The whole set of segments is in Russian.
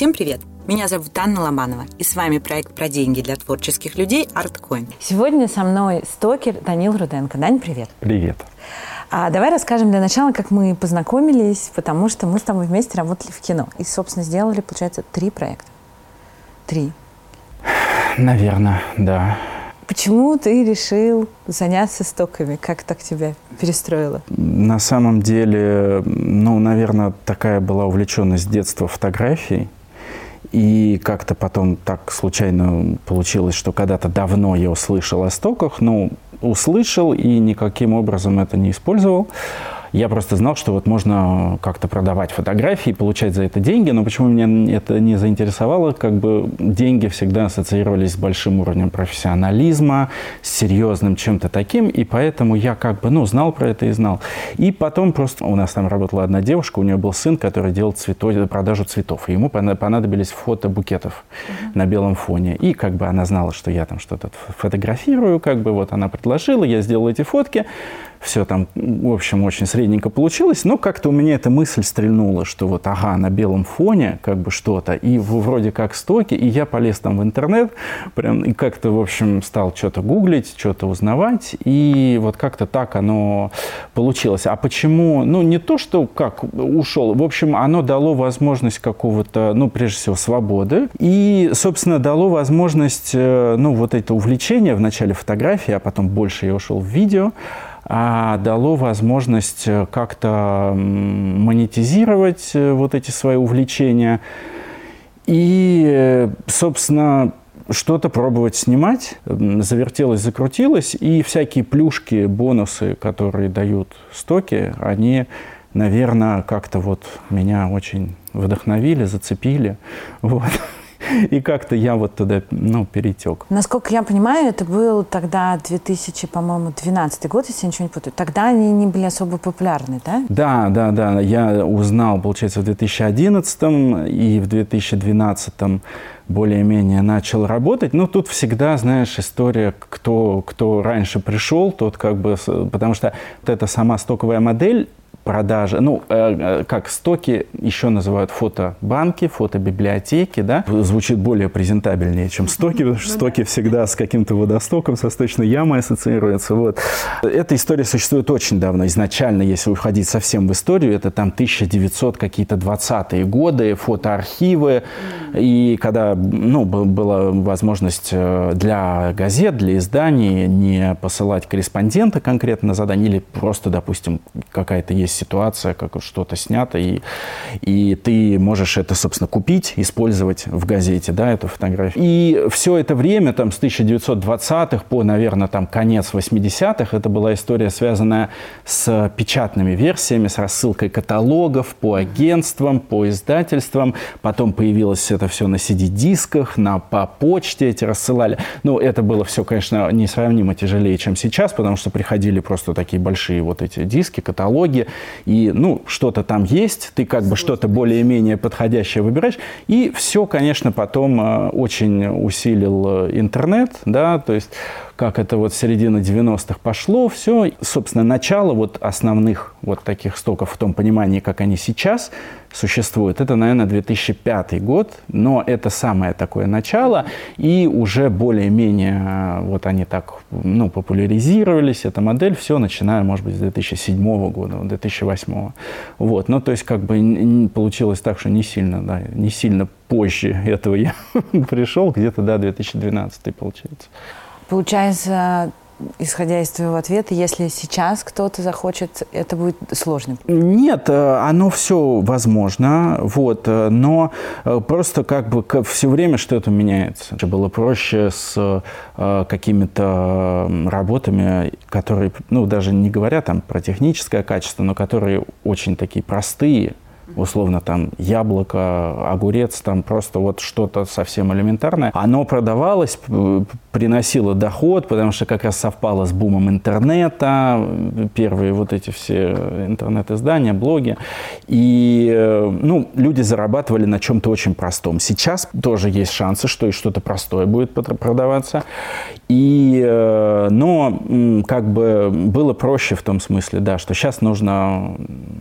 Всем привет! Меня зовут Анна Ломанова, и с вами проект про деньги для творческих людей ArtCoin. Сегодня со мной стокер Данил Руденко. Дань, привет. Привет. А давай расскажем для начала, как мы познакомились, потому что мы с тобой вместе работали в кино. И, собственно, сделали, получается, три проекта. Три. Наверное, да. Почему ты решил заняться стоками? Как так тебя перестроило? На самом деле, ну, наверное, такая была увлеченность с детства фотографией. И как-то потом так случайно получилось, что когда-то давно я услышал о стоках, ну, услышал и никаким образом это не использовал. Я просто знал, что вот можно как-то продавать фотографии, получать за это деньги, но почему меня это не заинтересовало, как бы деньги всегда ассоциировались с большим уровнем профессионализма, с серьезным чем-то таким, и поэтому я как бы, ну, знал про это и знал. И потом просто у нас там работала одна девушка, у нее был сын, который делал цветов, продажу цветов, и ему понадобились фото букетов uh-huh. на белом фоне. И как бы она знала, что я там что-то фотографирую, как бы вот она предложила, я сделал эти фотки, все там, в общем, очень средненько получилось, но как-то у меня эта мысль стрельнула, что вот, ага, на белом фоне как бы что-то, и вроде как стоки, и я полез там в интернет, прям, и как-то, в общем, стал что-то гуглить, что-то узнавать, и вот как-то так оно получилось. А почему? Ну, не то, что как ушел, в общем, оно дало возможность какого-то, ну, прежде всего, свободы, и, собственно, дало возможность, э, ну, вот это увлечение в начале фотографии, а потом больше я ушел в видео, дало возможность э, как-то монетизировать э, вот эти свои увлечения и, э, собственно, что-то пробовать снимать, завертелось, закрутилось, и всякие плюшки, бонусы, которые дают стоки, они, наверное, как-то вот меня очень вдохновили, зацепили. Вот. И как-то я вот туда, ну, перетек. Насколько я понимаю, это был тогда 2000, по-моему, 12 год, если я ничего не путаю. Тогда они не были особо популярны, да? Да, да, да. Я узнал, получается, в 2011 и в 2012 более-менее начал работать. Но тут всегда, знаешь, история, кто, кто раньше пришел, тот как бы... Потому что вот эта сама стоковая модель, продажи, ну, э, э, как стоки еще называют фотобанки, фотобиблиотеки, да, звучит более презентабельнее, чем стоки, потому что ну стоки всегда с каким-то водостоком, со сточной ямой ассоциируются, вот. Эта история существует очень давно, изначально, если уходить совсем в историю, это там 1900 какие-то 20-е годы, фотоархивы, и когда, ну, была возможность э, для газет, для изданий не посылать корреспондента конкретно на задание, или просто, допустим, какая-то есть есть ситуация, как что-то снято, и, и ты можешь это, собственно, купить, использовать в газете, да, эту фотографию. И все это время, там, с 1920-х по, наверное, там, конец 80-х, это была история, связанная с печатными версиями, с рассылкой каталогов по агентствам, по издательствам. Потом появилось это все на CD-дисках, на, по почте эти рассылали. Ну, это было все, конечно, несравнимо тяжелее, чем сейчас, потому что приходили просто такие большие вот эти диски, каталоги, и, ну, что-то там есть, ты как бы что-то более-менее подходящее выбираешь, и все, конечно, потом э, очень усилил э, интернет, да, то есть как это вот середина 90-х пошло, все, собственно, начало вот основных вот таких стоков в том понимании, как они сейчас существуют, это, наверное, 2005 год, но это самое такое начало, и уже более-менее э, вот они так, ну, популяризировались, эта модель, все, начиная, может быть, с 2007 года, 2008. Вот, ну, то есть, как бы получилось так, что не сильно, да, не сильно позже этого я пришел, где-то, да, 2012 получается. Получается, исходя из твоего ответа, если сейчас кто-то захочет, это будет сложно? Нет, э, оно все возможно, вот, э, но э, просто как бы все время что-то меняется. Было проще с какими-то работами, которые, ну, даже не говоря там про техническое качество, но которые очень такие простые, условно там яблоко, огурец, там просто вот что-то совсем элементарное. Оно продавалось, приносило доход, потому что как раз совпало с бумом интернета, первые вот эти все интернет-издания, блоги. И э, ну, люди зарабатывали на чем-то очень простом. Сейчас тоже есть шансы, что и что-то простое будет продаваться. И, э, но как бы было проще в том смысле, да, что сейчас нужно,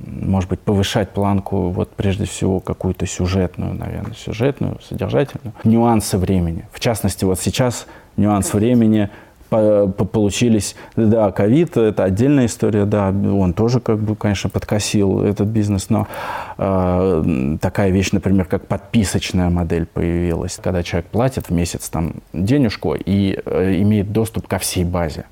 может быть, повышать планку такую вот прежде всего какую-то сюжетную, наверное, сюжетную, содержательную, нюансы времени. В частности, вот сейчас нюанс времени получились, да, ковид, это отдельная история, да, он тоже, как бы, конечно, подкосил этот бизнес, но э, такая вещь, например, как подписочная модель появилась, когда человек платит в месяц там денежку и э, имеет доступ ко всей базе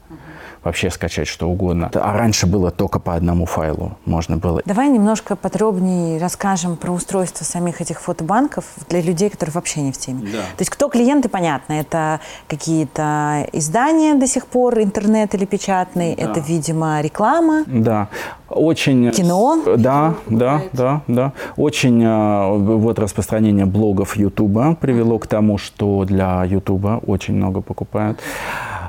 вообще скачать что угодно. А раньше было только по одному файлу можно было. Давай немножко подробнее расскажем про устройство самих этих фотобанков для людей, которые вообще не в теме. Да. То есть кто клиенты, понятно, это какие-то издания до сих пор, интернет или печатный, да. это, видимо, реклама. Да, очень... Кино? Да, да, да, да. Очень а, вот распространение блогов Ютуба привело к тому, что для Ютуба очень много покупают.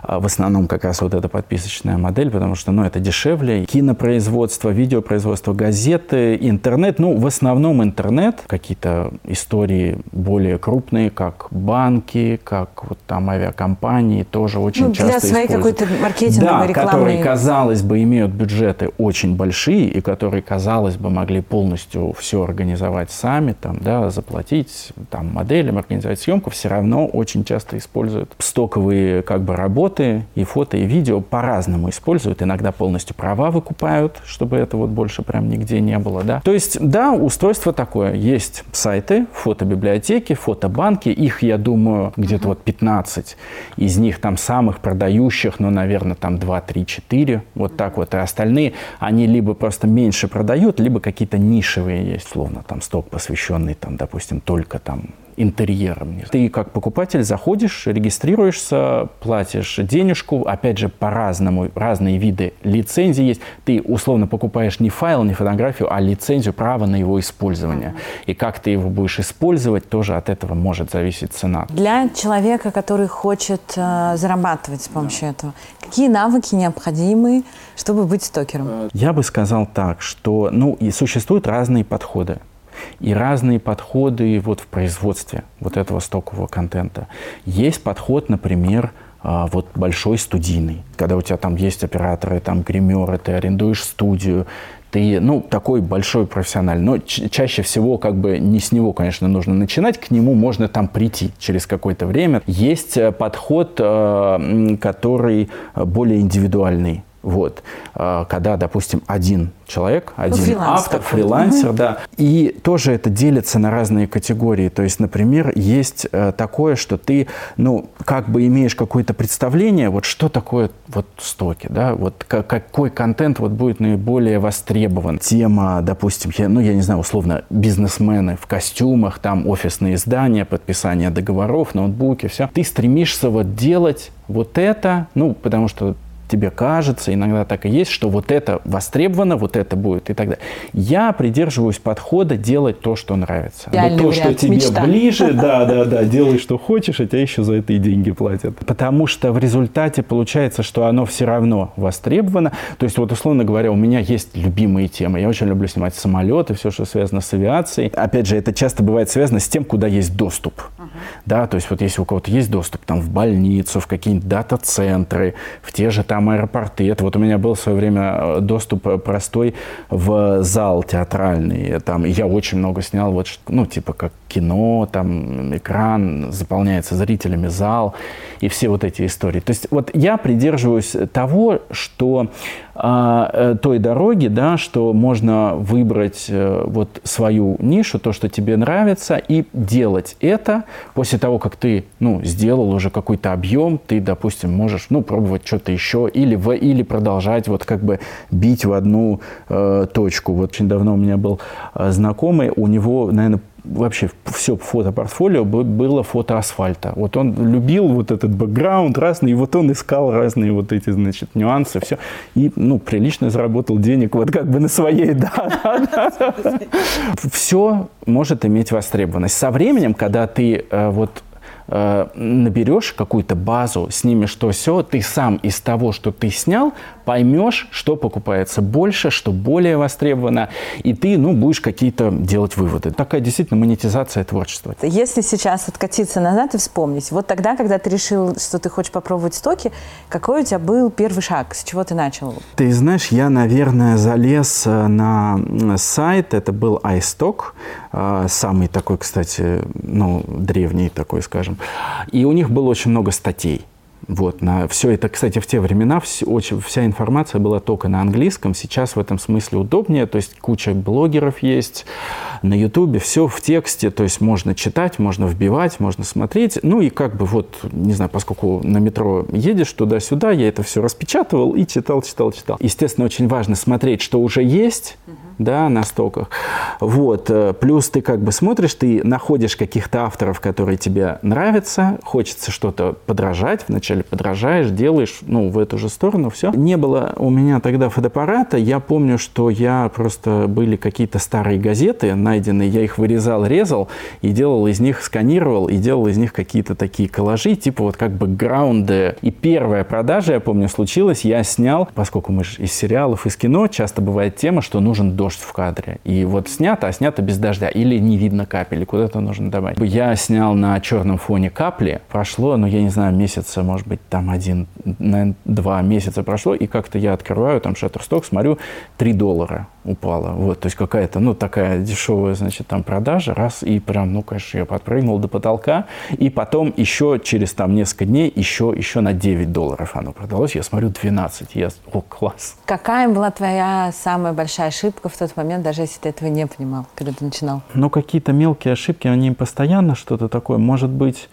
А, в основном как раз вот эта подписочная модель, потому что, ну, это дешевле. Кинопроизводство, видеопроизводство, газеты, интернет. Ну, в основном интернет. Какие-то истории более крупные, как банки, как вот там авиакомпании, тоже очень ну, часто для своей какой-то маркетинговой да, рекламы. которые, казалось бы, имеют бюджеты очень большие и которые, казалось бы, могли полностью все организовать сами, там, да, заплатить там моделям, организовать съемку, все равно очень часто используют стоковые как бы работы, и фото, и видео по-разному используют. Иногда полностью права выкупают, чтобы это вот больше прям нигде не было. Да? То есть, да, устройство такое. Есть сайты, фотобиблиотеки, фотобанки. Их, я думаю, где-то вот 15. Из них там самых продающих, ну, наверное, там 2, 3, 4. Вот так вот. И остальные, они либо просто меньше продают, либо какие-то нишевые есть. Словно там сток, посвященный, там, допустим, только там интерьером. Ты как покупатель заходишь, регистрируешься, платишь денежку, опять же, по-разному, разные виды лицензий есть. Ты условно покупаешь не файл, не фотографию, а лицензию, право на его использование. И как ты его будешь использовать, тоже от этого может зависеть цена. Для человека, который хочет э, зарабатывать с помощью да. этого, какие навыки необходимы, чтобы быть стокером? Я бы сказал так, что ну, и существуют разные подходы и разные подходы вот в производстве вот этого стокового контента. Есть подход, например, а, вот большой студийный, когда у тебя там есть операторы, там гримеры, ты арендуешь студию, ты, ну, такой большой профессиональный. Но чаще всего, как бы, не с него, конечно, нужно начинать, к нему можно там прийти через какое-то время. Есть э, подход, э, который более индивидуальный. Вот. А, когда, допустим, один человек, ну, один ну, автор, такой. фрилансер, да. И тоже это делится на разные категории. То есть, например, есть э, такое, что ты, ну, как бы имеешь какое-то представление, вот что такое вот стоки, да, вот какой контент вот будет наиболее востребован. Тема, допустим, я, ну, я не знаю, условно, бизнесмены в костюмах, там офисные здания, подписание договоров, ноутбуки, все. Ты стремишься вот делать вот это, ну, потому что тебе кажется, иногда так и есть, что вот это востребовано, вот это будет и так далее. Я придерживаюсь подхода делать то, что нравится. вот то, что тебе мечта. ближе, да, да, да, делай, что хочешь, а тебя еще за это и деньги платят. Потому что в результате получается, что оно все равно востребовано. То есть, вот условно говоря, у меня есть любимые темы. Я очень люблю снимать самолеты, все, что связано с авиацией. Опять же, это часто бывает связано с тем, куда есть доступ. Uh-huh. Да, то есть вот если у кого-то есть доступ там в больницу, в какие-нибудь дата-центры, в те же там там аэропорты. Это вот у меня был в свое время э, доступ э, простой в зал театральный. Там я очень много снял, вот, ну, типа как кино, там экран заполняется зрителями, зал и все вот эти истории. То есть вот я придерживаюсь того, что а, э, той дороги, да, что можно выбрать э, вот свою нишу, то, что тебе нравится, и делать это после того, как ты, ну, сделал уже какой-то объем, ты, допустим, можешь, ну, пробовать что-то еще или, в, или продолжать вот как бы бить в одну э, точку. Вот очень давно у меня был э, знакомый, у него, наверное, вообще все фотопортфолио было фото асфальта. Вот он любил вот этот бэкграунд разный, и вот он искал разные вот эти, значит, нюансы, все. И, ну, прилично заработал денег вот как бы на своей, да, Все может иметь востребованность. Со временем, когда ты э, вот э, наберешь какую-то базу, снимешь то все, ты сам из того, что ты снял, поймешь, что покупается больше, что более востребовано, и ты, ну, будешь какие-то делать выводы. Такая действительно монетизация творчества. Если сейчас откатиться назад и вспомнить, вот тогда, когда ты решил, что ты хочешь попробовать стоки, какой у тебя был первый шаг, с чего ты начал? Ты знаешь, я, наверное, залез э, на сайт, это был iStock, э, самый такой, кстати, ну, древний такой, скажем, и у них было очень много статей. Вот, на все это, кстати, в те времена все, очень, вся информация была только на английском. Сейчас в этом смысле удобнее. То есть куча блогеров есть на Ютубе, все в тексте. То есть можно читать, можно вбивать, можно смотреть. Ну и как бы вот, не знаю, поскольку на метро едешь туда-сюда, я это все распечатывал и читал, читал, читал. Естественно, очень важно смотреть, что уже есть, да, на стоках. Вот. Э, плюс ты как бы смотришь, ты находишь каких-то авторов, которые тебе нравятся, хочется что-то подражать, вначале подражаешь, делаешь, ну, в эту же сторону, все. Не было у меня тогда фотоаппарата, я помню, что я просто были какие-то старые газеты найденные, я их вырезал, резал и делал из них, сканировал и делал из них какие-то такие коллажи, типа вот как бэкграунды. И первая продажа, я помню, случилась, я снял, поскольку мы же из сериалов, из кино, часто бывает тема, что нужен дождь дождь в кадре. И вот снято, а снято без дождя. Или не видно капель, куда-то нужно добавить. Я снял на черном фоне капли. Прошло, ну, я не знаю, месяца, может быть, там один, наверное, два месяца прошло. И как-то я открываю там Shutterstock, смотрю, 3 доллара упала. Вот, то есть какая-то, ну, такая дешевая, значит, там продажа, раз, и прям, ну, конечно, я подпрыгнул до потолка, и потом еще через там несколько дней еще, еще на 9 долларов оно продалось, я смотрю 12, я, о, класс. Какая была твоя самая большая ошибка в тот момент, даже если ты этого не понимал, когда ты начинал? Ну, какие-то мелкие ошибки, они постоянно что-то такое, может быть,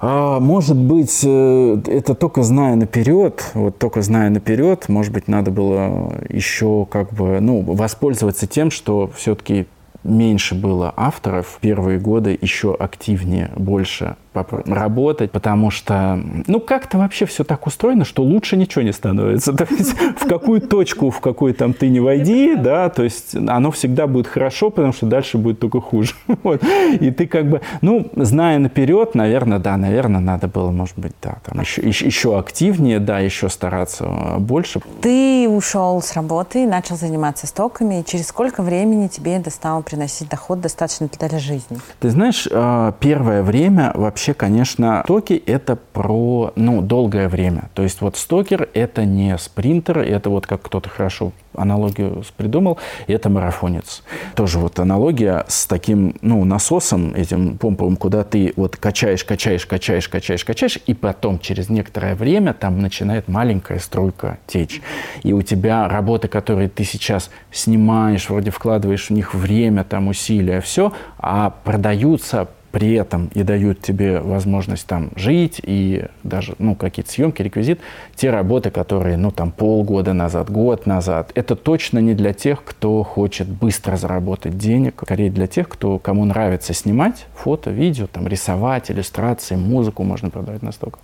а, может быть, э, это только зная наперед, вот только зная наперед, может быть, надо было еще как бы, ну, воспользоваться тем, что все-таки меньше было авторов первые годы, еще активнее, больше работать, потому что, ну, как-то вообще все так устроено, что лучше ничего не становится. То есть в какую точку, в какой там ты не войди, да, то есть оно всегда будет хорошо, потому что дальше будет только хуже. Вот. И ты как бы, ну, зная наперед, наверное, да, наверное, надо было, может быть, да, там еще, еще, еще активнее, да, еще стараться больше. Ты ушел с работы, начал заниматься стоками, и через сколько времени тебе это стало приносить доход достаточно для жизни? Ты знаешь, а, первое время вообще вообще, конечно, стоки — это про, ну, долгое время. То есть вот стокер — это не спринтер, это вот как кто-то хорошо аналогию придумал, это марафонец. Тоже вот аналогия с таким, ну, насосом этим помповым, куда ты вот качаешь, качаешь, качаешь, качаешь, качаешь, и потом через некоторое время там начинает маленькая струйка течь. И у тебя работы, которые ты сейчас снимаешь, вроде вкладываешь в них время, там, усилия, все, а продаются при этом и дают тебе возможность там жить и даже, ну, какие-то съемки, реквизит, те работы, которые, ну, там, полгода назад, год назад, это точно не для тех, кто хочет быстро заработать денег, скорее для тех, кто, кому нравится снимать фото, видео, там, рисовать, иллюстрации, музыку можно продавать на стоках,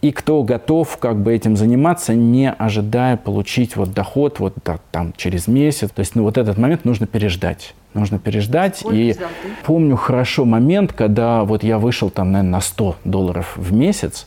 и кто готов как бы этим заниматься, не ожидая получить вот доход вот да, там через месяц. То есть, ну, вот этот момент нужно переждать нужно переждать. Сколько и помню хорошо момент, когда вот я вышел там, наверное, на 100 долларов в месяц,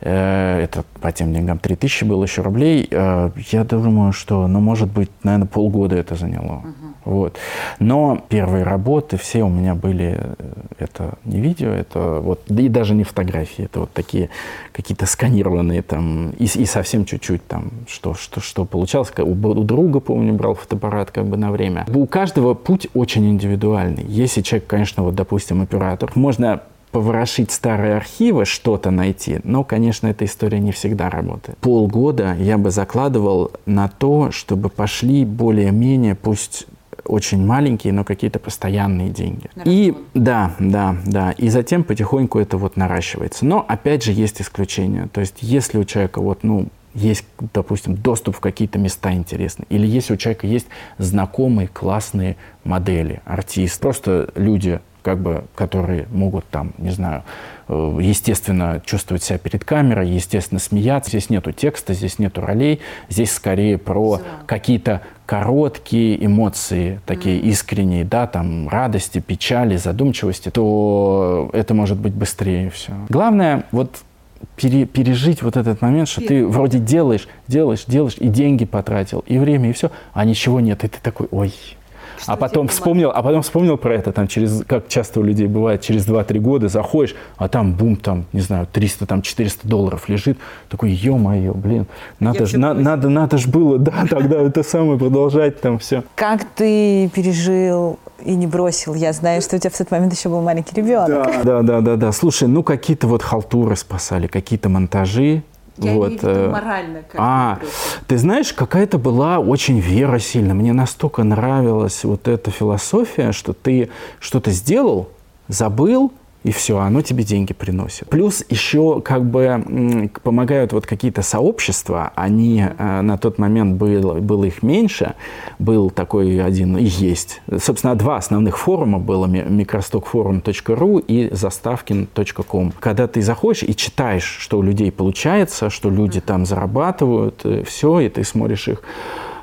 это по тем деньгам 3000 было еще рублей. Э, я думаю, что, ну, может быть, наверное, полгода это заняло. Uh-huh. Вот. Но первые работы все у меня были, э, это не видео, это вот, и даже не фотографии, это вот такие какие-то сканированные там, и, и совсем чуть-чуть там, что, что, что получалось. У, у друга, помню, брал фотоаппарат как бы на время. У каждого путь очень индивидуальный. Если человек, конечно, вот, допустим, оператор, можно поворошить старые архивы, что-то найти, но, конечно, эта история не всегда работает. Полгода я бы закладывал на то, чтобы пошли более-менее, пусть очень маленькие, но какие-то постоянные деньги. И да, да, да. И затем потихоньку это вот наращивается. Но опять же есть исключения. То есть если у человека вот, ну, есть, допустим, доступ в какие-то места интересные, или если у человека есть знакомые классные модели, артисты, просто люди как бы, которые могут там, не знаю, э, естественно, чувствовать себя перед камерой, естественно, смеяться. Здесь нету текста, здесь нету ролей. Здесь скорее про какие-то короткие эмоции, такие искренние, да, там, радости, печали, задумчивости, то это может быть быстрее все. Главное, вот пере, пережить вот этот момент, что ты вроде делаешь, делаешь, делаешь, и деньги потратил, и время, и все, а ничего нет, и ты такой, ой, что а потом вспомнил, а потом вспомнил про это, там, через, как часто у людей бывает, через 2-3 года заходишь, а там, бум, там, не знаю, 300, там, 400 долларов лежит. Такой, ё-моё, блин, надо же, на, надо, надо ж было, да, тогда это самое продолжать там все. Как ты пережил и не бросил? Я знаю, что у тебя в тот момент еще был маленький ребенок. Да, да, да, да, да. Слушай, ну какие-то вот халтуры спасали, какие-то монтажи, я вот. имею в виду э, морально. Как а, ты знаешь, какая-то была очень вера сильная. Мне настолько нравилась вот эта философия, что ты что-то сделал, забыл, и все, оно тебе деньги приносит. Плюс еще как бы помогают вот какие-то сообщества, они э, на тот момент было, было их меньше, был такой один и есть. Собственно, два основных форума было, microstockforum.ru и заставкин.com. Когда ты заходишь и читаешь, что у людей получается, что люди там зарабатывают, э, все, и ты смотришь их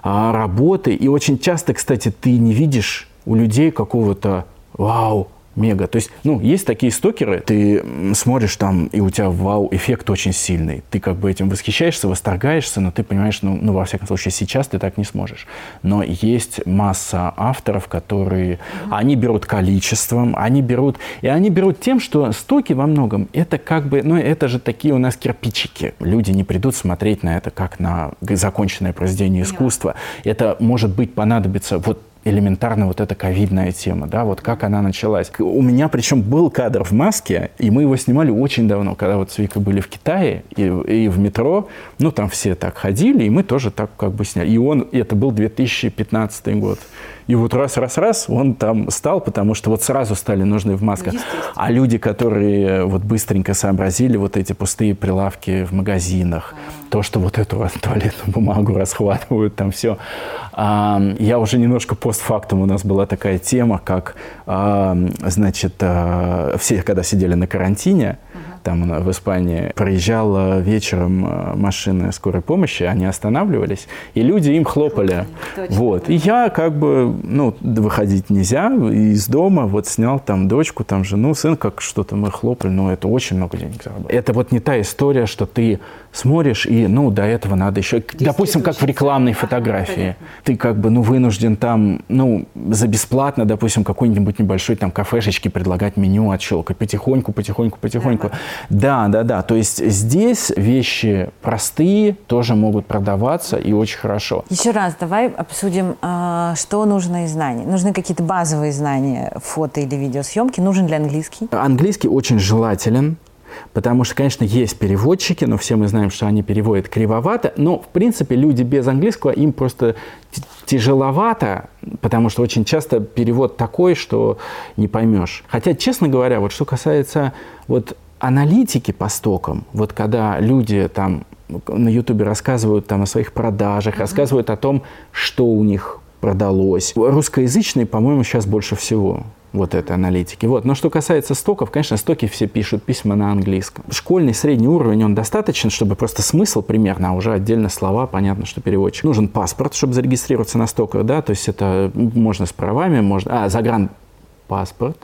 а, работы, и очень часто, кстати, ты не видишь у людей какого-то вау, мега. То есть, ну, есть такие стокеры, ты смотришь там, и у тебя вау-эффект очень сильный. Ты как бы этим восхищаешься, восторгаешься, но ты понимаешь, ну, ну, во всяком случае, сейчас ты так не сможешь. Но есть масса авторов, которые, mm-hmm. они берут количеством, они берут, и они берут тем, что стоки во многом, это как бы, ну, это же такие у нас кирпичики. Люди не придут смотреть на это как на законченное произведение искусства. Это, может быть, понадобится вот элементарно вот эта ковидная тема, да, вот как она началась. У меня причем был кадр в маске, и мы его снимали очень давно, когда вот с Викой были в Китае и, и в метро, ну, там все так ходили, и мы тоже так как бы сняли. И он, это был 2015 год. И вот раз-раз-раз он там стал, потому что вот сразу стали нужны в масках. А люди, которые вот быстренько сообразили вот эти пустые прилавки в магазинах, а. то, что вот эту туалетную бумагу расхватывают, там все. А, я уже немножко постфактум, у нас была такая тема, как, а, значит, а, все, когда сидели на карантине, там в Испании, проезжала вечером э, машины скорой помощи, они останавливались, и люди им хлопали. Точно, вот. И я как бы, ну, выходить нельзя, из дома вот снял там дочку, там жену, сын, как что-то мы хлопали, но это очень много денег заработали. Это вот не та история, что ты смотришь и, ну, до этого надо еще, допустим, как в рекламной фотографии. Ты как бы, ну, вынужден там, ну, за бесплатно, допустим, какой-нибудь небольшой там кафешечки предлагать меню отщелкать потихоньку, потихоньку, потихоньку. Да, да, да. То есть здесь вещи простые тоже могут продаваться и очень хорошо. Еще раз давай обсудим, а, что нужно из знаний. Нужны какие-то базовые знания фото или видеосъемки. Нужен ли английский? Английский очень желателен. Потому что, конечно, есть переводчики, но все мы знаем, что они переводят кривовато. Но, в принципе, люди без английского, им просто тяжеловато, потому что очень часто перевод такой, что не поймешь. Хотя, честно говоря, вот что касается вот аналитики по стокам, вот когда люди там на Ютубе рассказывают там о своих продажах, mm-hmm. рассказывают о том, что у них продалось. Русскоязычные, по-моему, сейчас больше всего вот этой аналитики. Вот. Но что касается стоков, конечно, стоки все пишут письма на английском. Школьный средний уровень, он достаточен, чтобы просто смысл примерно, а уже отдельно слова, понятно, что переводчик. Нужен паспорт, чтобы зарегистрироваться на стоках, да, то есть это можно с правами, можно... А, загран паспорт,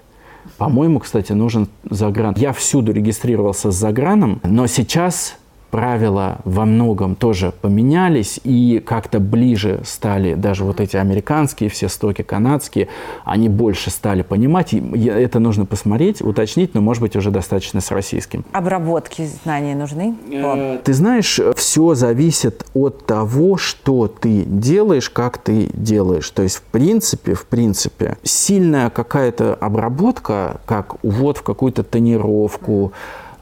по-моему, кстати, нужен загран. Я всюду регистрировался с заграном, но сейчас правила во многом тоже поменялись и как-то ближе стали даже вот эти американские все стоки, канадские, они больше стали понимать. И это нужно посмотреть, уточнить, но, может быть, уже достаточно с российским. Обработки знания нужны? Э, ты знаешь, все зависит от того, что ты делаешь, как ты делаешь. То есть, в принципе, в принципе, сильная какая-то обработка, как увод в какую-то тонировку,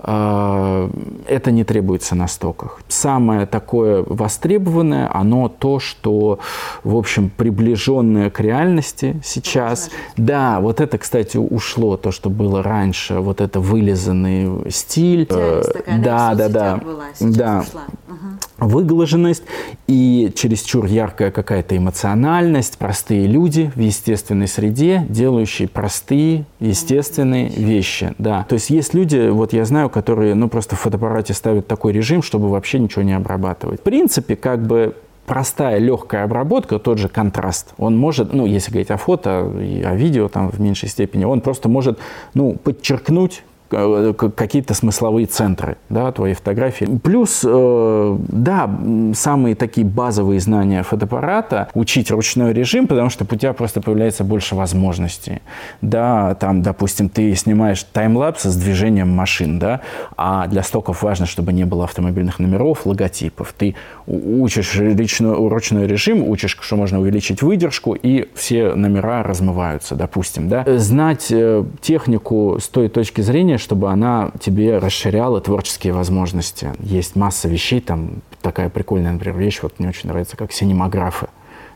это не требуется на стоках. Самое такое востребованное, оно то, что, в общем, приближенное к реальности сейчас. Да, вот это, кстати, ушло, то, что было раньше, вот это вылизанный стиль. Такая, да, да, да. Была, да. Угу. Выглаженность и чересчур яркая какая-то эмоциональность, простые люди в естественной среде, делающие простые, естественные вещи. Да. То есть есть люди, вот я знаю, которые ну, просто в фотоаппарате ставят такой режим, чтобы вообще ничего не обрабатывать. В принципе, как бы простая легкая обработка, тот же контраст, он может, ну, если говорить о фото и о видео там в меньшей степени, он просто может, ну, подчеркнуть какие-то смысловые центры да, твоей фотографии. Плюс, э, да, самые такие базовые знания фотоаппарата, учить ручной режим, потому что у тебя просто появляется больше возможностей. Да, там, допустим, ты снимаешь таймлапсы с движением машин, да, а для стоков важно, чтобы не было автомобильных номеров, логотипов. Ты учишь ручной, ручной режим, учишь, что можно увеличить выдержку, и все номера размываются, допустим. Да. Знать э, технику с той точки зрения, чтобы она тебе расширяла творческие возможности. Есть масса вещей, там такая прикольная, например, вещь, вот мне очень нравится, как синемографы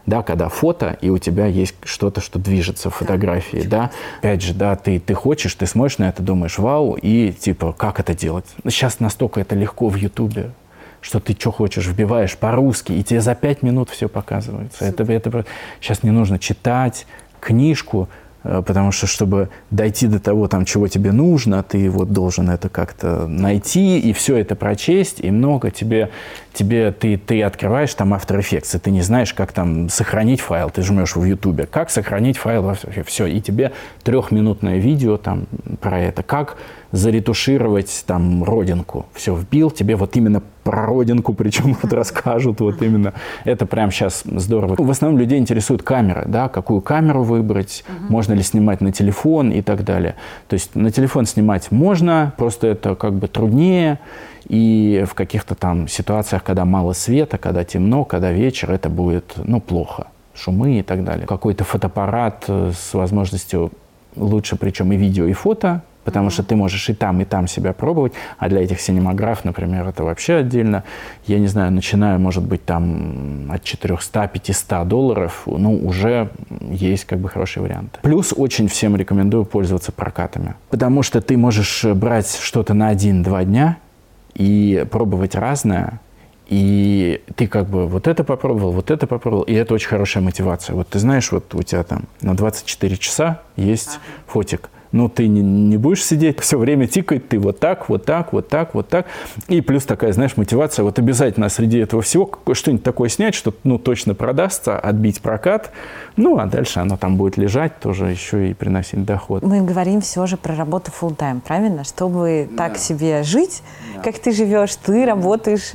да, когда фото, и у тебя есть что-то, что движется в фотографии, да. Опять же, да, ты, ты хочешь, ты смотришь на это, думаешь, вау, и типа, как это делать? Сейчас настолько это легко в Ютубе, что ты что хочешь, вбиваешь по-русски, и тебе за пять минут все показывается. Это, это, сейчас не нужно читать книжку, потому что, чтобы дойти до того, там, чего тебе нужно, ты вот должен это как-то найти и все это прочесть, и много тебе, тебе ты, ты открываешь там After Effects, и ты не знаешь, как там сохранить файл, ты жмешь в YouTube, как сохранить файл все, и тебе трехминутное видео там про это, как заретушировать там родинку. Все вбил, тебе вот именно про родинку, причем вот расскажут вот именно. Это прям сейчас здорово. В основном людей интересует камера, да, какую камеру выбрать, угу. можно ли снимать на телефон и так далее. То есть на телефон снимать можно, просто это как бы труднее. И в каких-то там ситуациях, когда мало света, когда темно, когда вечер, это будет, ну, плохо. Шумы и так далее. Какой-то фотоаппарат с возможностью лучше, причем и видео, и фото, потому mm-hmm. что ты можешь и там, и там себя пробовать, а для этих синемаграф, например, это вообще отдельно. Я не знаю, начинаю, может быть, там от 400-500 долларов, ну, уже есть как бы хорошие варианты. Плюс очень всем рекомендую пользоваться прокатами, потому что ты можешь брать что-то на один-два дня и пробовать разное, и ты как бы вот это попробовал, вот это попробовал, и это очень хорошая мотивация. Вот ты знаешь, вот у тебя там на 24 часа есть фотик – но ты не, не будешь сидеть, все время тикать, ты вот так, вот так, вот так, вот так. И плюс такая, знаешь, мотивация, вот обязательно среди этого всего что-нибудь такое снять, что ну, точно продастся, отбить прокат, ну, а дальше оно там будет лежать, тоже еще и приносить доход. Мы говорим все же про работу full time, правильно? Чтобы да. так себе жить, да. как ты живешь, ты работаешь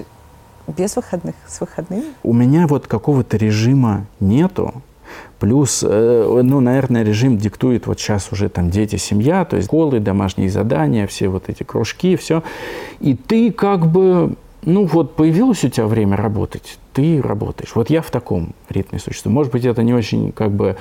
без выходных, с выходными? У меня вот какого-то режима нету. Плюс, э, ну, наверное, режим диктует вот сейчас уже там дети, семья, то есть школы, домашние задания, все вот эти кружки, все. И ты как бы, ну вот появилось у тебя время работать, ты работаешь. Вот я в таком ритме существую. Может быть, это не очень как бы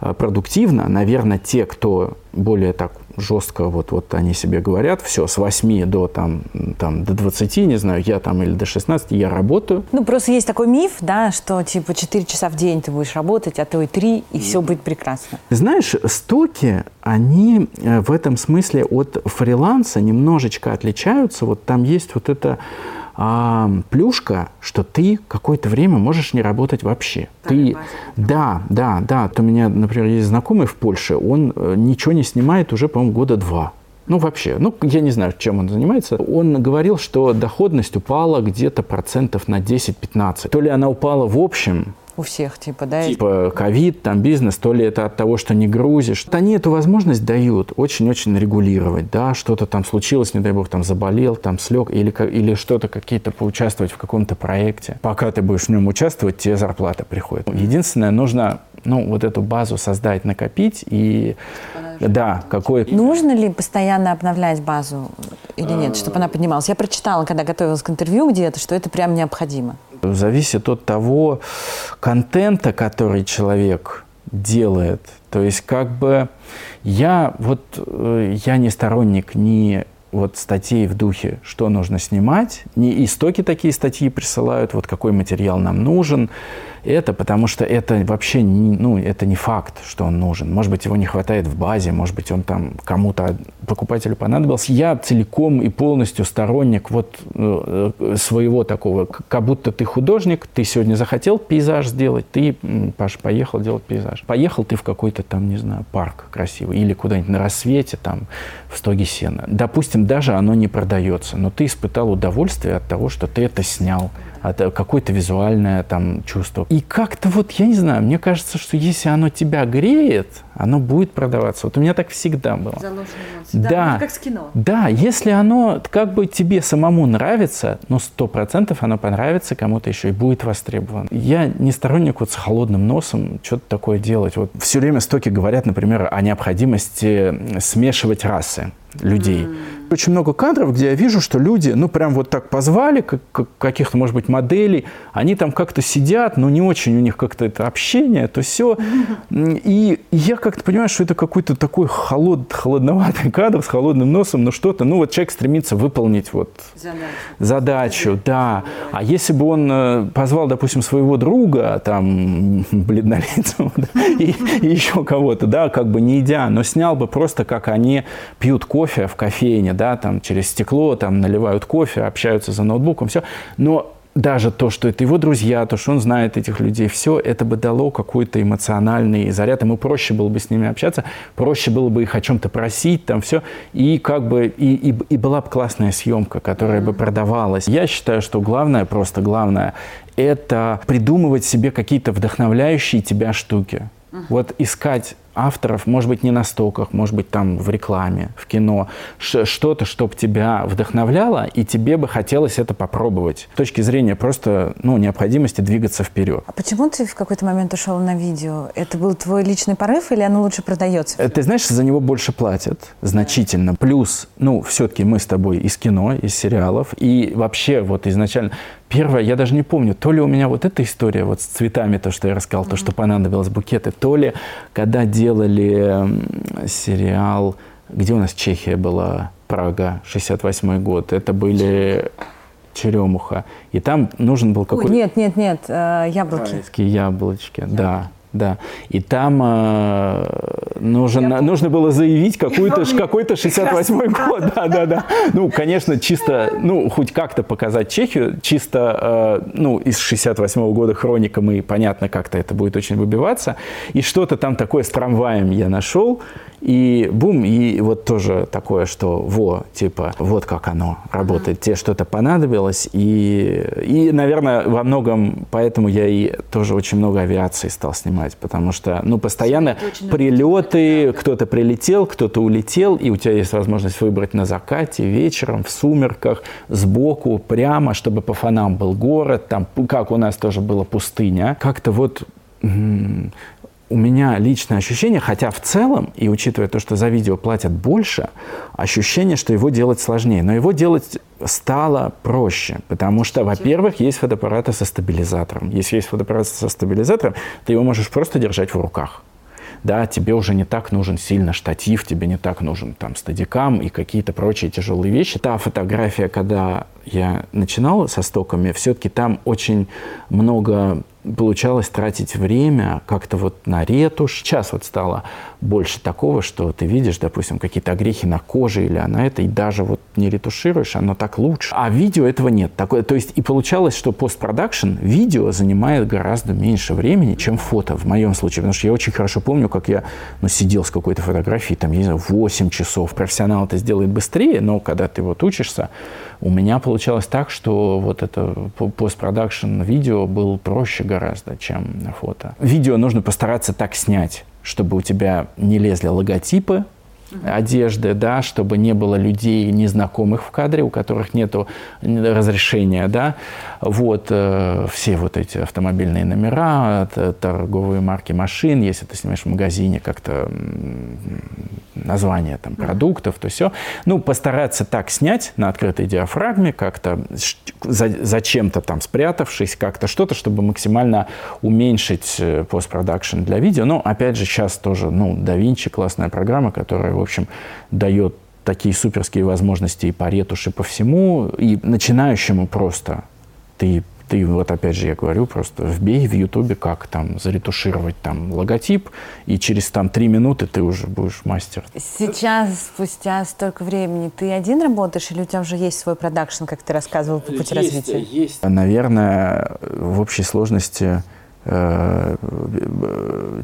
э, продуктивно. Наверное, те, кто более так жестко, вот, вот они себе говорят, все, с 8 до, там, там, до 20, не знаю, я там или до 16, я работаю. Ну, просто есть такой миф, да, что типа 4 часа в день ты будешь работать, а то и 3, и все будет прекрасно. Знаешь, стоки, они э, в этом смысле от фриланса немножечко отличаются. Вот там есть вот это а, плюшка, что ты какое-то время можешь не работать вообще. ты, да, да, да. Вот у меня, например, есть знакомый в Польше, он э, ничего не снимает уже, по-моему, года два. Ну, вообще, ну, я не знаю, чем он занимается. Он говорил, что доходность упала где-то процентов на 10-15. То ли она упала в общем, у всех, типа, да? Типа ковид, там бизнес, то ли это от того, что не грузишь. Они эту возможность дают очень-очень регулировать, да, что-то там случилось, не дай бог, там заболел, там слег, или, или что-то какие-то поучаствовать в каком-то проекте. Пока ты будешь в нем участвовать, тебе зарплата приходит. Единственное, нужно, ну, вот эту базу создать, накопить и да, какой Нужно ли постоянно обновлять базу или нет, чтобы она поднималась? Я прочитала, когда готовилась к интервью где-то, что это прям необходимо. Зависит от того контента, который человек делает. То есть как бы я вот э, я не сторонник ни вот статей в духе, что нужно снимать. Не истоки такие статьи присылают, вот какой материал нам нужен. Это потому что это вообще не, ну, это не факт, что он нужен. Может быть, его не хватает в базе, может быть, он там кому-то, покупателю понадобился. Я целиком и полностью сторонник вот э, своего такого, как будто ты художник, ты сегодня захотел пейзаж сделать, ты, Паша, поехал делать пейзаж. Поехал ты в какой-то там, не знаю, парк красивый или куда-нибудь на рассвете, там, в стоге сена. Допустим, даже оно не продается, но ты испытал удовольствие от того, что ты это снял от э, какое-то визуальное там чувство. И как-то вот, я не знаю, мне кажется, что если оно тебя греет, оно будет продаваться. Вот у меня так всегда было. Да, да, ну, как с кино. Да, если оно как бы тебе самому нравится, ну, сто процентов оно понравится кому-то еще и будет востребовано. Я не сторонник вот с холодным носом что-то такое делать. Вот все время стоки говорят, например, о необходимости смешивать расы людей. Mm. Очень много кадров, где я вижу, что люди, ну, прям вот так позвали как, как, каких-то, может быть, моделей, они там как-то сидят, но не очень у них как-то это общение, то все. И я как-то понимаю, что это какой-то такой холод, холодноватый кадр с холодным носом, но что-то, ну, вот человек стремится выполнить вот задачу, задачу да. А если бы он э, позвал, допустим, своего друга, там, бледнолицего, и, и еще кого-то, да, как бы не идя, но снял бы просто, как они пьют кофе в кофейне, да, там через стекло, там наливают кофе, общаются за ноутбуком, все. Но даже то, что это его друзья, то, что он знает этих людей, все это бы дало какой-то эмоциональный заряд. Ему проще было бы с ними общаться, проще было бы их о чем-то просить, там все. И как бы и, и, и была бы классная съемка, которая бы продавалась. Я считаю, что главное, просто главное, это придумывать себе какие-то вдохновляющие тебя штуки. Вот искать авторов, может быть, не на стоках, может быть, там в рекламе, в кино, что-то, чтобы тебя вдохновляло, и тебе бы хотелось это попробовать. С точки зрения просто ну, необходимости двигаться вперед. А почему ты в какой-то момент ушел на видео? Это был твой личный порыв или оно лучше продается? Э, ты знаешь, за него больше платят значительно. Плюс, ну, все-таки мы с тобой из кино, из сериалов, и вообще вот изначально Первое, я даже не помню, то ли у меня вот эта история вот с цветами, то, что я рассказал, mm-hmm. то, что понадобилось букеты, то ли когда делали сериал, где у нас Чехия была, Прага, 68 год, это были Черемуха, и там нужен был какой-то... Нет, нет, нет, э, яблоки. Райские яблочки, яблоки. да. Да. И там э, нужен, нужно было заявить какой-то какой 68-й год. Да, да, да. Ну, конечно, чисто, ну, хоть как-то показать Чехию, чисто, э, ну, из 68-го года хроника мы, понятно, как-то это будет очень выбиваться. И что-то там такое с трамваем я нашел. И бум, и вот тоже такое, что во, типа, вот как оно работает. Тебе что-то понадобилось. И, и, наверное, во многом поэтому я и тоже очень много авиации стал снимать. Потому что, ну, постоянно прилеты, кто-то прилетел, кто-то улетел, и у тебя есть возможность выбрать на закате, вечером, в сумерках, сбоку, прямо, чтобы по фонам был город, там, как у нас тоже была пустыня. Как-то вот у меня личное ощущение, хотя в целом, и учитывая то, что за видео платят больше, ощущение, что его делать сложнее. Но его делать стало проще, потому что, во-первых, есть фотоаппараты со стабилизатором. Если есть фотоаппарат со стабилизатором, ты его можешь просто держать в руках. Да, тебе уже не так нужен сильно штатив, тебе не так нужен там стадикам и какие-то прочие тяжелые вещи. Та фотография, когда я начинал со стоками, все-таки там очень много получалось тратить время как-то вот на ретушь. Сейчас вот стало больше такого, что ты видишь, допустим, какие-то огрехи на коже или на это, и даже вот не ретушируешь, оно так лучше. А видео этого нет. Такое, то есть и получалось, что постпродакшн видео занимает гораздо меньше времени, чем фото в моем случае. Потому что я очень хорошо помню, как я ну, сидел с какой-то фотографией, там, я не знаю, 8 часов. Профессионал это сделает быстрее, но когда ты вот учишься, у меня получалось так, что вот это постпродакшн видео был проще гораздо, чем фото. Видео нужно постараться так снять, чтобы у тебя не лезли логотипы, одежды, да, чтобы не было людей незнакомых в кадре, у которых нет разрешения, да, вот, э, все вот эти автомобильные номера, торговые марки машин, если ты снимаешь в магазине как-то название там продуктов, то все, ну, постараться так снять на открытой диафрагме, как-то за, зачем-то там спрятавшись, как-то что-то, чтобы максимально уменьшить э, постпродакшн для видео, но, опять же, сейчас тоже, ну, DaVinci классная программа, которая в общем, дает такие суперские возможности и по ретуши, по всему. И начинающему просто ты ты вот опять же я говорю, просто вбей в Ютубе, как там заретушировать там логотип, и через там три минуты ты уже будешь мастер. Сейчас, спустя столько времени, ты один работаешь или у тебя уже есть свой продакшн, как ты рассказывал по пути есть, развития? Есть. Наверное, в общей сложности э,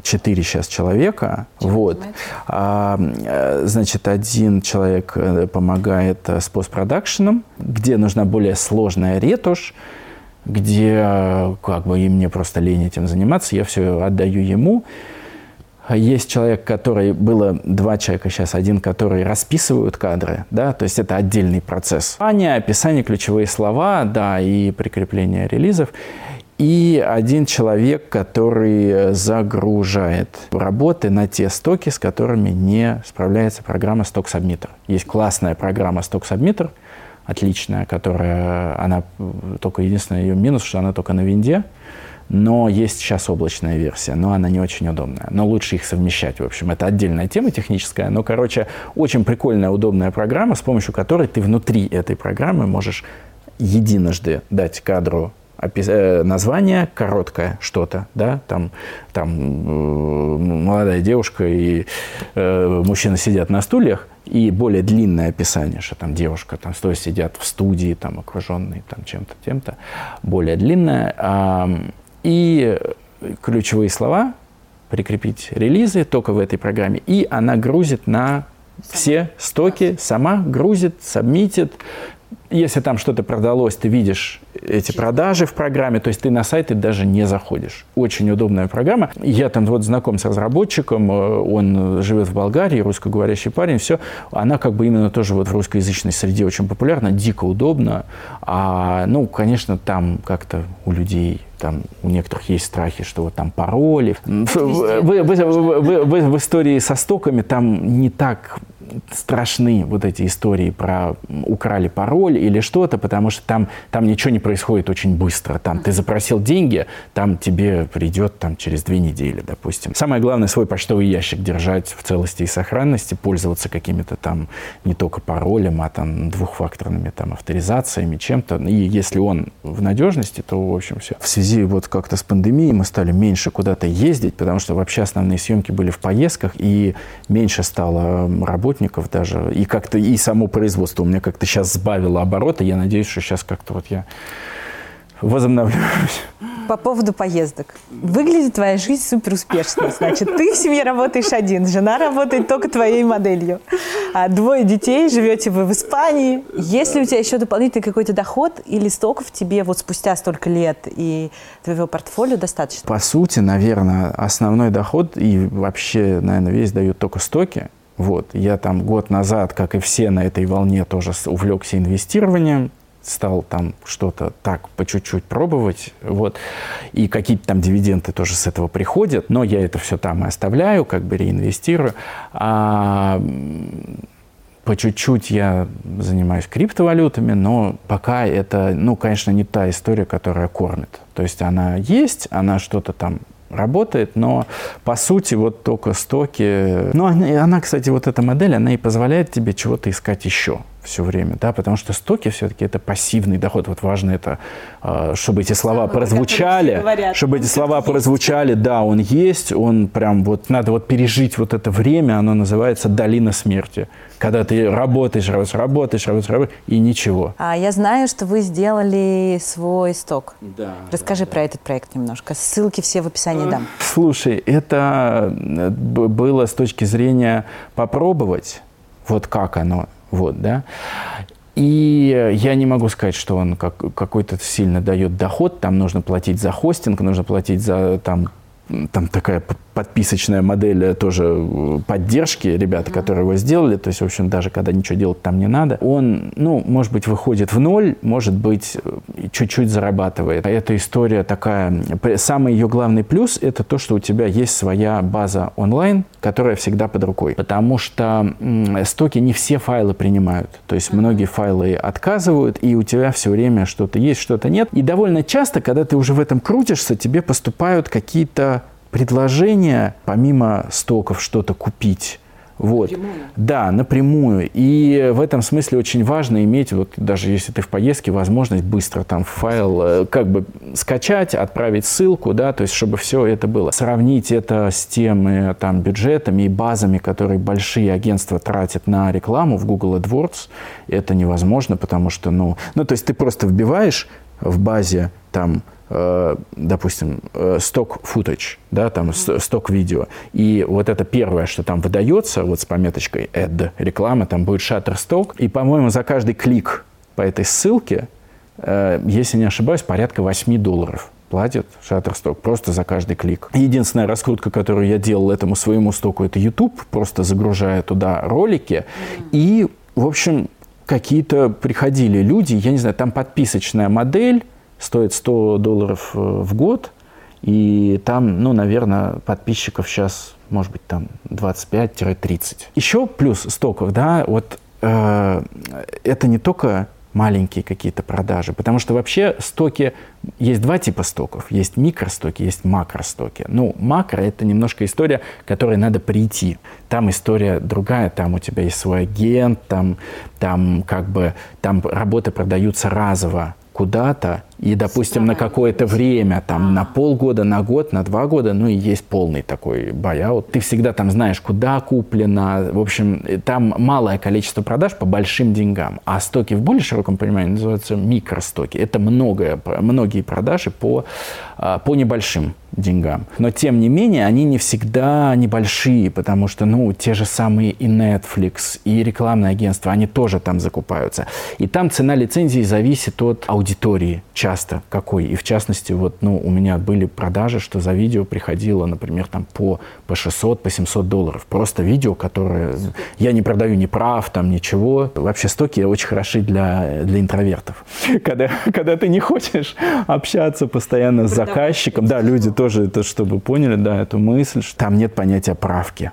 четыре сейчас человека. вот. А, э, значит, один человек э, помогает с постпродакшеном, где нужна более сложная ретушь, где как бы и мне просто лень этим заниматься, я все отдаю ему. Есть человек, который, было два человека сейчас, один, который расписывают кадры, да, то есть это отдельный процесс. Описание, описание, ключевые слова, да, и прикрепление релизов. И один человек, который загружает работы на те стоки, с которыми не справляется программа Stock Submitter. Есть классная программа Stock Submitter – отличная, которая, она только единственный ее минус, что она только на винде, но есть сейчас облачная версия, но она не очень удобная. Но лучше их совмещать, в общем. Это отдельная тема техническая, но, короче, очень прикольная, удобная программа, с помощью которой ты внутри этой программы можешь единожды дать кадру название короткое что-то, да, там, там э, молодая девушка и э, мужчина сидят на стульях, и более длинное описание, что там девушка там стоя сидят в студии, там окруженные там чем-то, тем-то, более длинное, а, и ключевые слова прикрепить релизы только в этой программе, и она грузит на все стоки, сама грузит, сабмитит, если там что-то продалось, ты видишь эти продажи в программе, то есть ты на сайты даже не заходишь. Очень удобная программа. Я там вот знаком с разработчиком, э, он живет в Болгарии, русскоговорящий парень, все. Она как бы именно тоже вот в русскоязычной среде очень популярна, дико удобно. А, ну, конечно, там как-то у людей там у некоторых есть страхи, что вот там пароли. В, в, в, в, в, в истории со стоками там не так страшны вот эти истории про украли пароль или что-то, потому что там, там ничего не происходит очень быстро. Там ты запросил деньги, там тебе придет там, через две недели, допустим. Самое главное свой почтовый ящик держать в целости и сохранности, пользоваться какими-то там не только паролем, а там двухфакторными там авторизациями, чем-то. И если он в надежности, то, в общем, все. В связи вот как-то с пандемией мы стали меньше куда-то ездить, потому что вообще основные съемки были в поездках, и меньше стало работников работников даже, и как-то и само производство у меня как-то сейчас сбавило обороты. Я надеюсь, что сейчас как-то вот я возобновляюсь. По поводу поездок. Выглядит твоя жизнь супер успешно. Значит, ты в семье работаешь один, жена работает только твоей моделью. А двое детей, живете вы в Испании. Есть ли у тебя еще дополнительный какой-то доход или стоков тебе вот спустя столько лет и твоего портфолио достаточно? По сути, наверное, основной доход и вообще, наверное, весь дают только стоки. Вот. Я там год назад, как и все на этой волне, тоже увлекся инвестированием, стал там что-то так по чуть-чуть пробовать, вот, и какие-то там дивиденды тоже с этого приходят, но я это все там и оставляю, как бы реинвестирую, а по чуть-чуть я занимаюсь криптовалютами, но пока это, ну, конечно, не та история, которая кормит. То есть она есть, она что-то там работает, но по сути вот только стоки. Ну, она, она, кстати, вот эта модель, она и позволяет тебе чего-то искать еще все время, да, потому что стоки все-таки это пассивный доход. Вот важно это, а, чтобы эти слова Самый, прозвучали, говорят, чтобы эти слова есть. прозвучали, да, он есть, он прям вот надо вот пережить вот это время, оно называется долина смерти, когда ты работаешь, работаешь, работаешь, работаешь, работаешь и ничего. А я знаю, что вы сделали свой сток. Да. Расскажи да, про да. этот проект немножко. Ссылки все в описании дам. Слушай, это э, было с точки зрения попробовать, вот как оно вот, да. И я не могу сказать, что он как, какой-то сильно дает доход. Там нужно платить за хостинг, нужно платить за там, там такая подписочная модель э, тоже э, поддержки, ребята, которые его сделали, то есть, в общем, даже когда ничего делать там не надо, он, ну, может быть, выходит в ноль, может быть, э, чуть-чуть зарабатывает. Эта история такая, самый ее главный плюс – это то, что у тебя есть своя база онлайн, которая всегда под рукой, потому что стоки не все файлы принимают, то есть многие файлы отказывают, и у тебя все время что-то есть, что-то нет, и довольно часто, когда ты уже в этом крутишься, тебе поступают какие-то предложение, помимо стоков что-то купить, Вот. Напрямую. Да, напрямую. И в этом смысле очень важно иметь, вот даже если ты в поездке, возможность быстро там файл э, как бы скачать, отправить ссылку, да, то есть чтобы все это было. Сравнить это с теми там бюджетами и базами, которые большие агентства тратят на рекламу в Google AdWords, это невозможно, потому что, ну, ну то есть ты просто вбиваешь в базе там допустим, сток э, footage, да, там сток видео, и вот это первое, что там выдается, вот с пометочкой ad, реклама, там будет Shutterstock, и, по-моему, за каждый клик по этой ссылке, э, если не ошибаюсь, порядка 8 долларов платит Shutterstock просто за каждый клик. Единственная раскрутка, которую я делал этому своему стоку, это YouTube, просто загружая туда ролики, и, в общем, какие-то приходили люди, я не знаю, там подписочная модель, стоит 100 долларов э, в год, и там, ну, наверное, подписчиков сейчас, может быть, там 25-30. Еще плюс стоков, да, вот э, это не только маленькие какие-то продажи, потому что вообще стоки, есть два типа стоков, есть микростоки, есть макростоки. Ну, макро – это немножко история, к которой надо прийти. Там история другая, там у тебя есть свой агент, там, там как бы, там работы продаются разово, куда-то, и, допустим, на какое-то время, там, на полгода, на год, на два года, ну, и есть полный такой buyout. Ты всегда там знаешь, куда куплено. В общем, там малое количество продаж по большим деньгам. А стоки в более широком понимании называются микростоки. Это многое, многие продажи по, а, по небольшим деньгам. Но, тем не менее, они не всегда небольшие, потому что, ну, те же самые и Netflix, и рекламные агентства, они тоже там закупаются. И там цена лицензии зависит от аудитории часто какой. И в частности, вот, ну, у меня были продажи, что за видео приходило, например, там по, по 600, по 700 долларов. Просто видео, которое... Я не продаю ни прав, там, ничего. Вообще стоки очень хороши для, для интровертов. Когда, когда ты не хочешь общаться постоянно с заказчиком. Да, люди тоже это, чтобы поняли, да, эту мысль, что там нет понятия правки.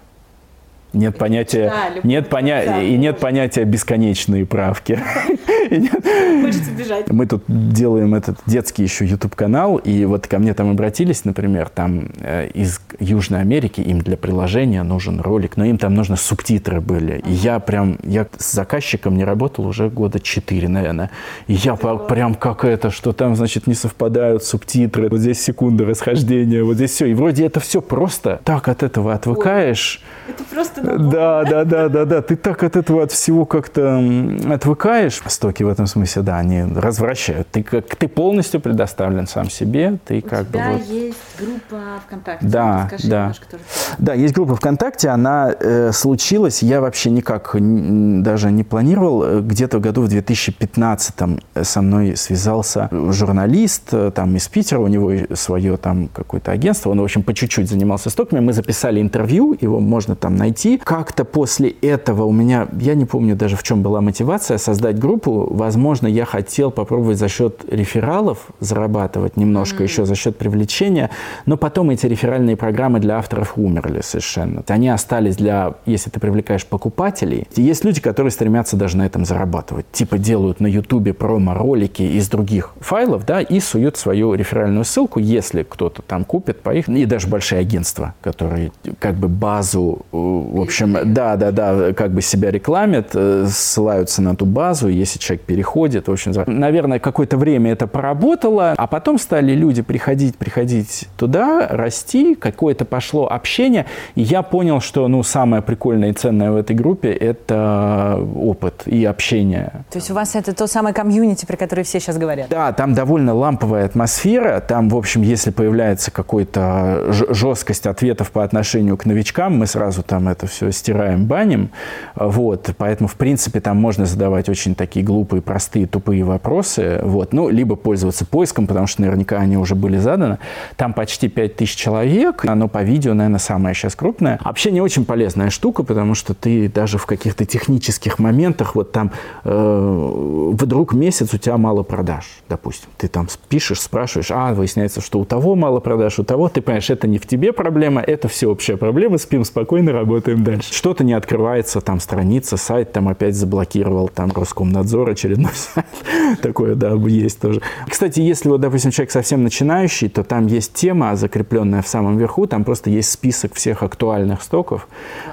Нет понятия, да, нет поня... да, и нет понятия бесконечные правки. Хочется бежать. Мы тут делаем этот детский еще YouTube-канал, и вот ко мне там обратились, например, там э, из Южной Америки, им для приложения нужен ролик, но им там нужно субтитры были. И я прям, я с заказчиком не работал уже года четыре, наверное. И я прям как это, что там, значит, не совпадают субтитры, вот здесь секунды расхождения, вот здесь все. И вроде это все просто так от этого отвыкаешь. Это просто да, да, да, да, да. Ты так от этого от всего как-то отвыкаешь. Стоки в этом смысле, да, они развращают. Ты как ты полностью предоставлен сам себе. Ты У как тебя бы вот... есть группа ВКонтакте. Да, Скажи да. Немножко, тоже. Да, есть группа ВКонтакте. Она э, случилась. Я вообще никак даже не планировал. Где-то в году в 2015 со мной связался журналист э, там из Питера. У него свое там какое-то агентство. Он, в общем, по чуть-чуть занимался стоками. Мы записали интервью. Его можно там найти как-то после этого у меня, я не помню даже в чем была мотивация, создать группу. Возможно, я хотел попробовать за счет рефералов зарабатывать немножко mm-hmm. еще за счет привлечения, но потом эти реферальные программы для авторов умерли совершенно. Они остались для, если ты привлекаешь покупателей. Есть люди, которые стремятся даже на этом зарабатывать. Типа делают на ютубе промо-ролики из других файлов, да, и суют свою реферальную ссылку, если кто-то там купит по их, и даже большие агентства, которые как бы базу э, общем, да, да, да, как бы себя рекламят, э, ссылаются на ту базу, если человек переходит. В общем, наверное, какое-то время это поработало, а потом стали люди приходить, приходить туда, расти, какое-то пошло общение, и я понял, что, ну, самое прикольное и ценное в этой группе – это опыт и общение. То есть у вас это то самое комьюнити, про которое все сейчас говорят? Да, там довольно ламповая атмосфера, там, в общем, если появляется какой-то жесткость ответов по отношению к новичкам, мы сразу там это все стираем, баним. Вот, поэтому, в принципе, там можно задавать очень такие глупые, простые, тупые вопросы. Вот, ну, либо пользоваться поиском, потому что наверняка они уже были заданы. Там почти 5000 человек. Оно по видео, наверное, самое сейчас крупное. Общение очень полезная штука, потому что ты даже в каких-то технических моментах, вот там э, вдруг месяц у тебя мало продаж, допустим. Ты там пишешь, спрашиваешь, а, выясняется, что у того мало продаж, у того. Ты понимаешь, это не в тебе проблема, это всеобщая проблема, спим спокойно, работаем Работаем дальше. Что-то не открывается, там страница, сайт там опять заблокировал, там Роскомнадзор очередной сайт. Такое, да, есть тоже. Кстати, если вот, допустим, человек совсем начинающий, то там есть тема, закрепленная в самом верху, там просто есть список всех актуальных стоков.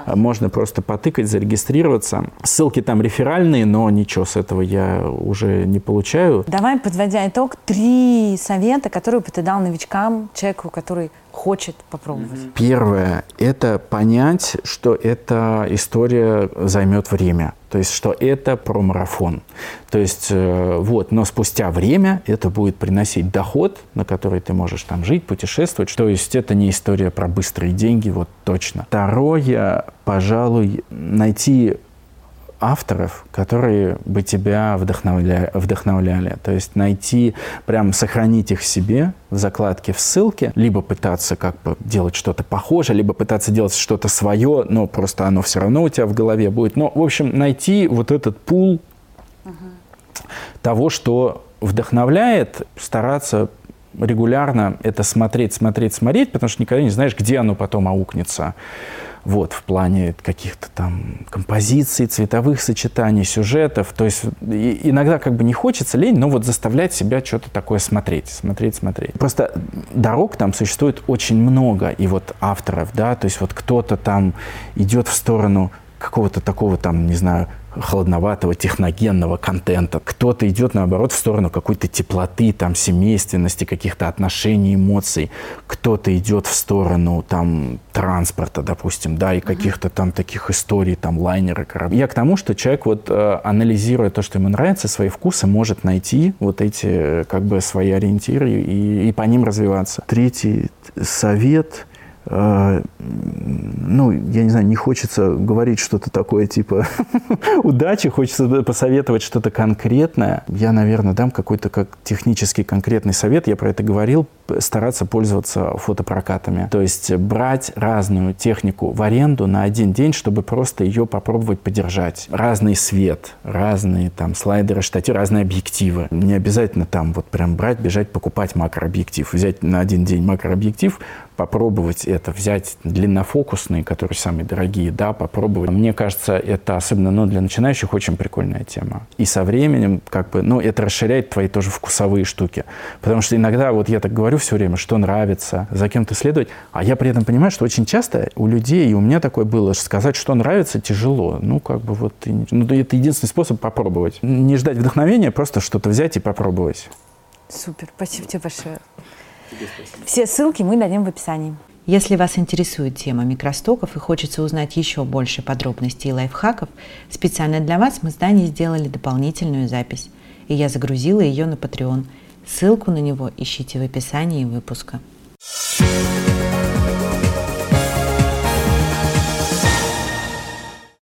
Можно просто потыкать, зарегистрироваться. Ссылки там реферальные, но ничего с этого я уже не получаю. Давай, подводя итог, три совета, которые бы ты дал новичкам, человеку, который хочет попробовать? Первое – это понять, что эта история займет время. То есть, что это про марафон. То есть, э, вот, но спустя время это будет приносить доход, на который ты можешь там жить, путешествовать. То есть, это не история про быстрые деньги, вот точно. Второе, пожалуй, найти авторов, которые бы тебя вдохновля... вдохновляли. То есть найти, прям сохранить их себе в закладке в ссылке, либо пытаться как бы делать что-то похожее, либо пытаться делать что-то свое, но просто оно все равно у тебя в голове будет. Но, в общем, найти вот этот пул угу. того, что вдохновляет, стараться регулярно это смотреть, смотреть, смотреть, потому что никогда не знаешь, где оно потом аукнется вот, в плане каких-то там композиций, цветовых сочетаний, сюжетов. То есть иногда как бы не хочется лень, но вот заставлять себя что-то такое смотреть, смотреть, смотреть. Просто дорог там существует очень много, и вот авторов, да, то есть вот кто-то там идет в сторону какого-то такого там, не знаю, холодноватого, техногенного контента. Кто-то идет, наоборот, в сторону какой-то теплоты, там, семейственности, каких-то отношений, эмоций. Кто-то идет в сторону, там, транспорта, допустим, да, и каких-то там таких историй, там, лайнеры, корабли. Я к тому, что человек, вот, э, анализируя то, что ему нравится, свои вкусы, может найти вот эти, э, как бы, свои ориентиры и, и по ним развиваться. Третий совет – а, ну, я не знаю, не хочется говорить что-то такое типа удачи, хочется посоветовать что-то конкретное. Я, наверное, дам какой-то как технический конкретный совет. Я про это говорил, стараться пользоваться фотопрокатами. То есть брать разную технику в аренду на один день, чтобы просто ее попробовать подержать. Разный свет, разные там слайдеры, штативы, разные объективы. Не обязательно там вот прям брать, бежать, покупать макрообъектив. Взять на один день макрообъектив, попробовать это, взять длиннофокусные, которые самые дорогие, да, попробовать. Мне кажется, это особенно ну, для начинающих очень прикольная тема. И со временем, как бы, ну, это расширяет твои тоже вкусовые штуки. Потому что иногда, вот я так говорю все время, что нравится, за кем-то следовать, а я при этом понимаю, что очень часто у людей, и у меня такое было, сказать, что нравится, тяжело. Ну, как бы вот, ну, это единственный способ попробовать. Не ждать вдохновения, просто что-то взять и попробовать. Супер, спасибо тебе большое. Все ссылки мы дадим в описании. Если вас интересует тема микростоков и хочется узнать еще больше подробностей и лайфхаков, специально для вас мы с Даней сделали дополнительную запись, и я загрузила ее на Patreon. Ссылку на него ищите в описании выпуска. thank you